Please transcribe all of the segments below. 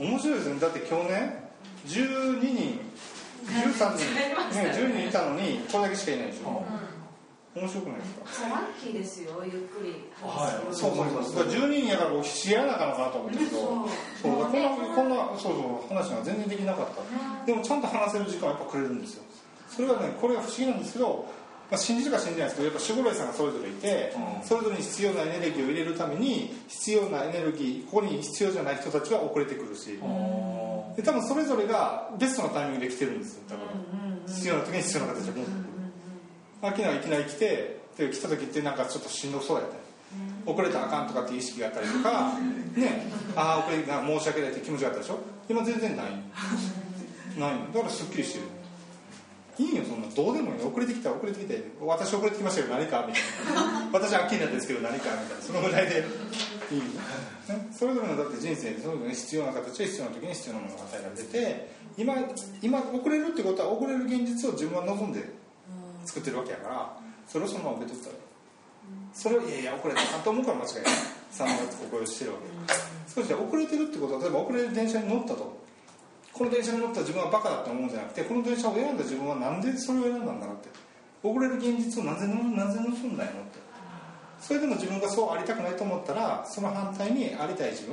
面白いですね。だって今日ね12人13人、ね、10人いたのにこれだけしかいないでしょ、面白くないですか？ラッキーですよゆっくりはい。そうそうそうだから10人やから知らなあかんのかなと思ったけど。そうだこんなこんなそうそう話が全然できなかった。でもちゃんと話せる時間はやっぱくれるんですよ。それはねこれが不思議なんですけどまあ、信じるか信じないですけどやっぱ守護霊さんがそれぞれいて、うん、それぞれに必要なエネルギーを入れるために必要なエネルギーここに必要じゃない人たちは遅れてくるし、うん、で多分それぞれがベストなタイミングで来てるんですよ。多分、必要な時に必要な形で。持ってくるアキナがいきなり来てで来た時ってなんかちょっとしんどそうやった遅れたらあかんとかっていう意識があったりとかね。ああ遅れが申し訳ないって気持ちがあったでしょ。今全然ない。ない。だからすっきりしてるいいよそんなどうでもいい遅れてきた遅れてきた私遅れてきましたよ何かみたいな。私はっきりなんですけど何かみたいなそのぐらいでいい、ね、それぞれのだって人生でそれぞれ必要な形で必要な時に必要なものが与えられて今今遅れるってことは遅れる現実を自分は望んで作ってるわけやからそれをそのまま受け取ったらそれをいやいや遅れた。なと思うから間違いない。3のお声をしてるわけ。そうじゃ遅れてるってことは例えば遅れる電車に乗ったと。この電車に乗った自分はバカだって思うんじゃなくてこの電車を選んだ自分はなんでそれを選んだんだろうって。遅れる現実をなぜなぜ望んだんやろって。それでも自分がそうありたくないと思ったらその反対にありたい自分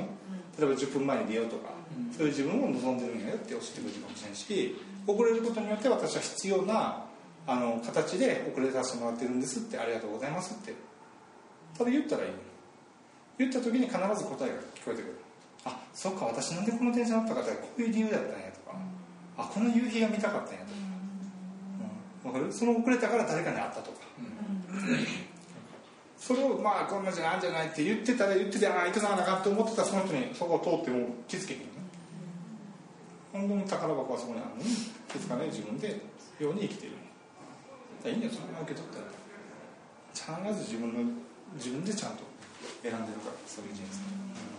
例えば10分前に出ようとか、そういう自分を望んでるんやよって教えてくれるかもしれないし遅れることによって私は必要なあの形で遅れさせてもらってるんですってありがとうございますって。ただ言ったらいい言った時に必ず答えが聞こえてくる。あそっか私なんでこの電車乗ったかってこういう理由だったんやとか、あこの夕日が見たかったんやとか、うん、かる？その遅れたから誰かに会ったとか、それをまあこんなじゃないんじゃないって言ってたら言っててああ行くなあかんって思ってたらその人にそこを通っても気づけへんね。本当に宝箱はそこにある。のに気づかない自分でように生きてる。いいんだよ。そのまま受け取ったら必ず自分の自分でちゃんと選んでるからそういう人生、うん